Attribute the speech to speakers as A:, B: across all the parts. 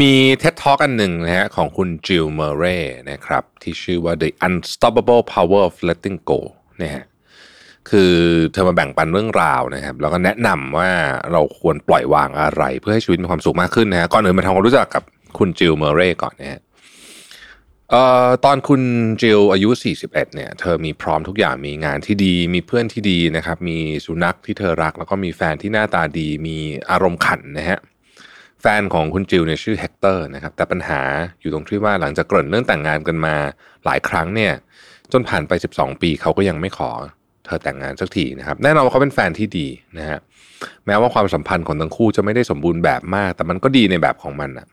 A: มี TED Talk อันหนึ่งนะฮะของคุณจิลเมเรย์นะครับที่ชื่อว่า The Unstoppable Power of Letting Go นะฮะคือเธอมาแบ่งปันเรื่องราวนะครับ แล้วก็แนะนำว่าเราควรปล่อยวางอะไร เพื่อให้ชีวิตมีความสุขมากขึ้นนะฮะก่อนอื่นมาทำความรู้จักกับคุณจิลเมเรย์ก่อนนะฮะเอ่อตอนคุณจิลอายุ 41 เนี่ย เธอมีพร้อมทุกอย่างมีงานที่ดี มีเพื่อนที่ดีนะครับ มีสุนัขที่เธอรัก แล้วก็มีแฟนที่หน้าตาดี มีอารมณ์ขันนะฮะ แฟนของคุณจิลเนี่ยชื่อเฮกเตอร์นะครับแต่ปัญหาอยู่ตรงที่ว่าหลังจากเกริ่นเรื่องแต่งงานกันมาหลายครั้งเนี่ยจนผ่านไป 12 ปีเขาก็ยังไม่ขอเธอแต่งงานสักทีนะครับแน่นอนว่าเขาเป็นแฟนที่ดีนะฮะแม้ว่าความสัมพันธ์ของทั้งคู่จะไม่ได้สมบูรณ์แบบมาก แต่มันก็ดีในแบบของมันอะ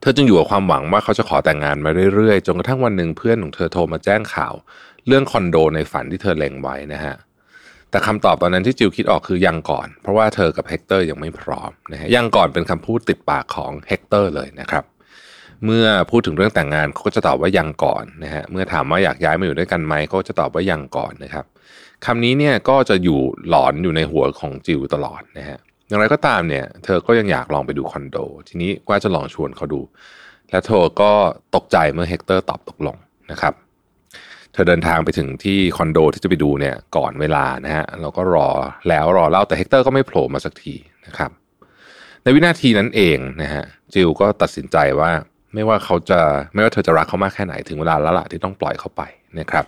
A: เธอจึงอยู่กับความหวังว่าเขาจะขอแต่งงานมาเรื่อยๆ จนกระทั่งวันหนึ่งเพื่อนของเธอโทรมาแจ้งข่าว เรื่องคอนโดในฝันที่เธอเล็งไว้นะฮะ แต่คำตอบตอนนั้นที่จิลคิดออกคือยังก่อน เพราะว่าเธอกับเฮกเตอร์ยังไม่พร้อมนะฮะยังก่อนเป็นคำพูดติดปากของเฮกเตอร์เลยนะครับ เมื่อพูดถึงเรื่องแต่งงานเขาก็จะตอบว่ายังก่อนนะฮะเมื่อถามว่าอยากย้ายมาอยู่ด้วยกันไหมเขาก็จะตอบว่ายังก่อนนะครับคำนี้เนี่ยก็จะอยู่หลอนอยู่ในหัวของจิลตลอดนะฮะอย่างไรก็ตามเนี่ย เธอก็ยังอยากลองไปดูคอนโด ทีนี้ก็จะลองชวนเขาดู แล้วเธอก็ตกใจเมื่อเฮกเตอร์ตอบตกลงนะครับ เธอเดินทางไปถึงที่คอนโดที่จะไปดูเนี่ยก่อนเวลานะฮะเราก็รอแล้วรอเล่าแต่เฮกเตอร์ก็ไม่โผล่มาสักทีนะครับ ในวินาทีนั้นเองนะฮะจิลก็ตัดสินใจว่าไม่ว่าเขาจะไม่ว่าเธอจะรักเขามากแค่ไหนถึงเวลาแล้วล่ะที่ต้องปล่อยเขาไปนะครับ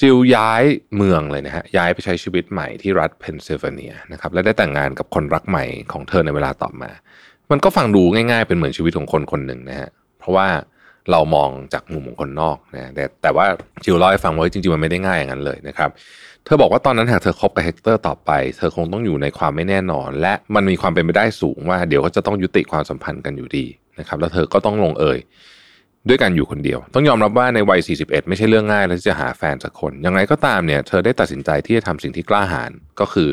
A: จิลย้ายเมืองเลยนะฮะย้ายไปใช้ชีวิตใหม่ที่รัฐเพนซิลเวเนียนะครับและได้แต่งงานกับคนรักใหม่ของเธอในเวลาต่อมา มันก็ฟังดูง่าย ๆ เป็นเหมือนชีวิตของคนคนหนึ่งนะฮะเพราะว่า เรามองจากมุมของคนนอกนะแต่แต่ว่าจิลเล่าให้ฟังว่าจริงๆมันไม่ได้ง่ายอย่างนั้นเลยนะครับเธอบอกว่าตอนนั้นหากเธอคบกับเฮกเตอร์ต่อไป เธอคงต้องอยู่ในความไม่แน่นอน และมันมีความเป็นไปได้สูงว่าเดี๋ยวก็จะต้องยุติความสัมพันธ์กันอยู่ดีนะครับแล้วเธอก็ต้องลงเอยด้วยกันอยู่คนเดียว ต้องยอมรับว่าในวัย 41 ไม่ใช่เรื่องง่ายเลยที่จะหาแฟนสักคนย่างไรก็ตามเนี่ย เธอได้ตัดสินใจที่จะทำสิ่งที่กล้าหาญก็คือ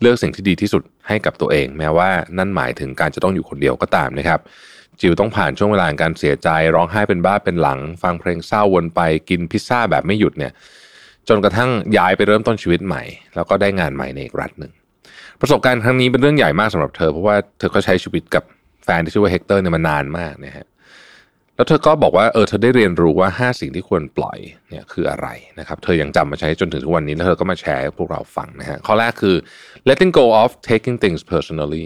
A: เลือกสิ่งที่ดีที่สุดให้กับตัวเอง แม้ว่านั่นหมายถึงการจะต้องอยู่คนเดียวก็ตามนะครับ จิวต้องผ่านช่วงเวลาการเสียใจ ร้องไห้เป็นบ้าเป็นหลัง ฟังเพลงเศร้าวนไปกินพิซซ่าแบบไม่หยุดเนี่ยจนกระทั่งย้ายไปเริ่มต้นชีวิตใหม่ แล้วก็ได้งานใหม่ในอีกรัฐหนึ่งประสบการณ์ครั้งนี้เป็นเรื่องใหญ่มากสำหรับเธอเพราะว่าเธอก็ใช้ชีวิตกับแฟนที่ชื่อว่าเฮกเตอร์เนี่ยมานานมากนะฮะ แล้วเธอก็บอกว่าเออเธอได้เรียนรู้ว่า 5 สิ่งที่ควรปล่อยเนี่ยคืออะไรนะครับ เธอยังจำมาใช้จนถึงทุกวันนี้แล้วเธอก็มาแชร์ให้พวกเราฟังนะฮะข้อแรกคือ letting go of taking things personally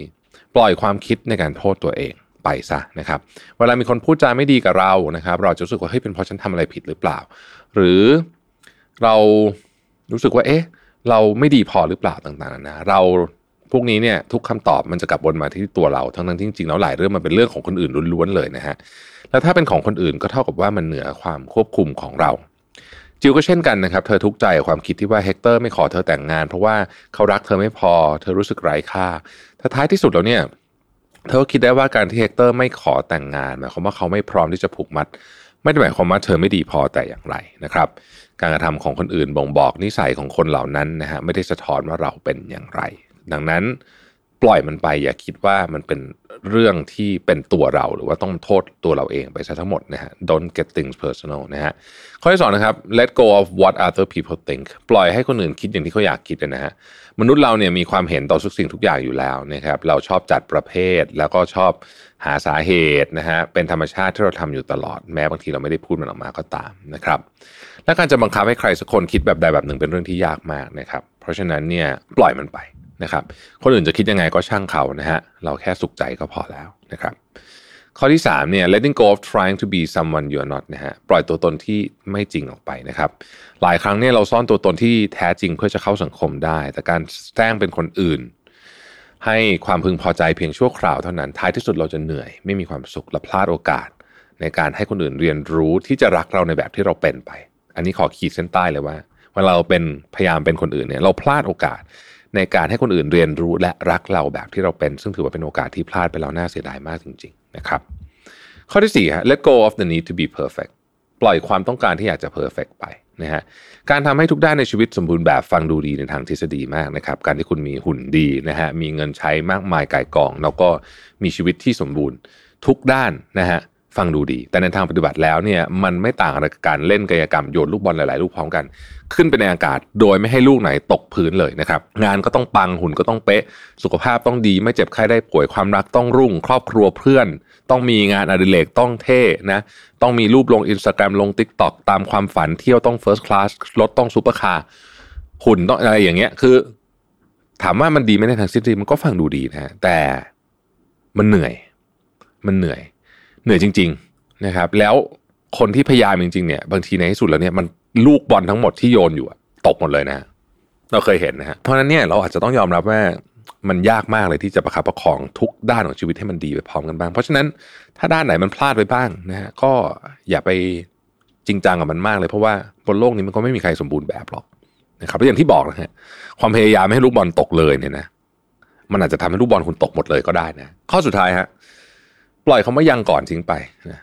A: ปล่อยความคิดในการโทษตัวเองไปซะนะครับ เวลามีคนพูดจาไม่ดีกับเรานะครับ เราจะรู้สึกว่าเฮ้ยเป็นเพราะฉันทำอะไรผิดหรือเปล่า หรือเรารู้สึกว่าเอ๊ะเราไม่ดีพอหรือเปล่าต่างๆนะเรา พวกนี้เนี่ยทุกคำตอบมันจะกลับวนมาที่ตัวเราทั้งนั้นที่จริงๆแล้วหลายเรื่องมันเป็นเรื่องของคนอื่นล้วนๆเลยนะฮะแล้วถ้าเป็นของคนอื่นก็เท่ากับว่ามันเหนือความควบคุมของเรา จิลก็เช่นกันนะครับ เธอทุกข์ใจกับความคิดที่ว่าเฮกเตอร์ไม่ขอเธอแต่งงาน เพราะว่าเขารักเธอไม่พอ เธอรู้สึกไร้ค่าแต่ท้ายที่สุดแล้วเนี่ย เธอก็คิดได้ว่าการที่เฮกเตอร์ไม่ขอแต่งงานหมายความว่าเขาไม่พร้อมที่จะผูกมัด ไม่ได้หมายความว่าเธอไม่ดีพอแต่อย่างไรนะครับ การกระทำของคนอื่นบ่งบอกนิสัยของคนเหล่านั้นนะฮะไม่ได้สะท้อนว่าเราเป็นอย่างไร ดังนั้นปล่อยมันไปอย่าคิดว่ามันเป็นเรื่องที่เป็นตัวเราหรือว่าต้องโทษตัวเราเองไปซะทั้งหมดนะฮะ don't get things personal นะฮะข้อที่สองนะครับ let go of what other people think ปล่อยให้คนอื่นคิดอย่างที่เขาอยากคิดนะฮะมนุษย์เราเนี่ยมีความเห็นต่อทุกสิ่งทุกอย่างอยู่แล้วนะครับเราชอบจัดประเภทแล้วก็ชอบหาสาเหตุนะฮะเป็นธรรมชาติที่เราทำอยู่ตลอดแม้บางทีเราไม่ได้พูดมันออกมาก็ตามนะครับและการจะบังคับให้ใครสักคนคิดแบบใดแบบหนึ่งเป็นเรื่องที่ยากมากนะครับเพราะฉะนั้นเนี่ยปล่อยมันไป นะครับ คนอื่นจะคิดยังไงก็ช่างเขานะฮะ เราแค่สุขใจก็พอแล้วนะครับ ข้อที่3เนี่ย letting go of trying to be someone you are not นะฮะ ปล่อยตัวตนที่ไม่จริงออกไปนะครับ หลายครั้งเนี่ยเราซ่อนตัวตนที่แท้จริงเพื่อจะเข้าสังคมได้ แต่การแสร้งเป็นคนอื่น ให้ความพึงพอใจเพียงชั่วคราวเท่านั้น ท้ายที่สุดเราจะเหนื่อย ไม่มีความสุขและพลาดโอกาส ในการให้คนอื่นเรียนรู้ที่จะรักเราในแบบที่เราเป็นไป อันนี้ขอขีดเส้นใต้เลยว่าเวลาเราเป็นพยายามเป็นคนอื่นเนี่ยเราพลาดโอกาส ในการให้คนอื่นเรียนรู้และรักเราแบบที่เราเป็น ซึ่งถือว่าเป็นโอกาสที่พลาดไปแล้วน่าเสียดายมากจริง ๆ นะครับ ข้อที่4ฮะ let go of the need to be perfect ปล่อยความต้องการที่อยากจะ perfect ไปนะฮะการทำให้ทุกด้านในชีวิตสมบูรณ์แบบฟังดูดีในทางทฤษฎีมากนะครับ การที่คุณมีหุ่นดีนะฮะมีเงินใช้มากมายกายกอง แล้วก็มีชีวิตที่สมบูรณ์ทุกด้านนะฮะ ฟังดูดี แต่ในทางปฏิบัติแล้วเนี่ยมันไม่ต่างกับการเล่นกายกรรมโยนลูกบอลหลาย ๆ ลูกพร้อมกัน ขึ้นไปในอากาศโดยไม่ให้ลูกไหนตกพื้นเลยนะครับ งานก็ต้องปังหุ่นก็ต้องเป๊ะ สุขภาพต้องดีไม่เจ็บไข้ได้ป่วยความรักต้องรุ่ง ครอบครัวเพื่อน ต้องมีงานอดิเรกต้องเท่นะต้องมีรูปลงอินสตาแกรมลง t ิ k t o k ตามความฝันเที่ยวต้อง first class รถต้องซูเปอร์คาร์หุ่นต้องอะไรอย่างเงี้ยคือ ถามว่ามันดีไหมในทางทฤษฎีมันก็ฟังดูดีนะแต่มันเหนื่อย มันเหนื่อย เหนื่อยจริง ๆนะครับ แล้วคนที่พยายามจริงๆเนี่ยบางทีในที่สุดแล้วเนี่ยมันลูกบอลทั้งหมดที่โยนอยู่ตกหมดเลยนะ เราเคยเห็นนะฮะเพราะฉะนั้นเนี่ยเราอาจจะต้องยอมรับว่ามันยากมากเลยที่จะประคับประคองทุกด้านของชีวิตให้มันดีไปพร้อมกันบ้าง เพราะฉะนั้นถ้าด้านไหนมันพลาดไปบ้างนะฮะก็อย่าไปจริงจังกับมันมากเลยเพราะว่าบนโลกนี้มันก็ไม่มีใครสมบูรณ์แบบหรอกนะครับแล้วอย่างที่บอกนะฮะความพยายามไม่ให้ลูกบอลตกเลยเนี่ยนะ มันอาจจะทำให้ลูกบอลคุณตกหมดเลยก็ได้นะ ข้อสุดท้ายฮะ ล่อยคำว่ายังก่อนทิ้งไปนะ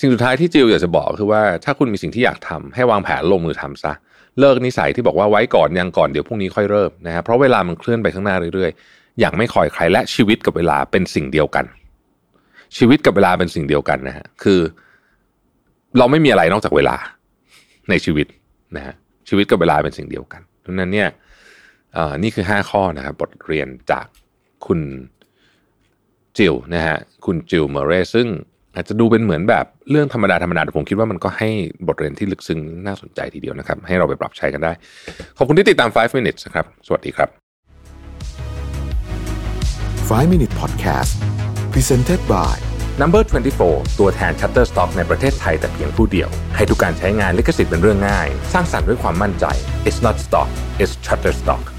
A: สิ่งสุดท้ายที่จิวอยากจะบอกคือว่าถ้าคุณมีสิ่งที่อยากทำให้วางแผนลงมือทำซะเลิกนิสัยที่บอกว่าไว้ก่อนยังก่อนเดี๋ยวพรุ่งนี้ค่อยเริ่มนะฮะเพราะเวลามันเคลื่อนไปข้างหน้าเรื่อยๆ อย่างไม่คอยใครและชีวิตกับเวลาเป็นสิ่งเดียวกัน ชีวิตกับเวลาเป็นสิ่งเดียวกันนะฮะคือ เราไม่มีอะไรนอกจากเวลาในชีวิตนะฮะชีวิตกับเวลาเป็นสิ่งเดียวกันดังนั้นเนี่ยนี่คือ 5 ข้อนะครับบทเรียนจากคุณ จิลนะฮะคุณจิลเมเรซึ่งอาจจะดูเป็นเหมือนแบบเรื่องธรรมดาธรรมดาแต่ผมคิดว่ามันก็ให้บทเรียนที่ลึกซึ้งน่าสนใจทีเดียวนะครับ ให้เราไปปรับใช้กันได้ ขอบคุณที่ติดตาม 5 minutes นะครับ สวัสดีครับ
B: 5 Minute Podcast Presented by
A: Number 24 ตัวแทน Shutterstock ในประเทศไทยแต่เพียงผู้เดียว ให้ทุกการใช้งานลิขสิทธิ์เป็นเรื่องง่าย สร้างสรรค์ด้วยความมั่นใจ It's not stock it's Shutterstock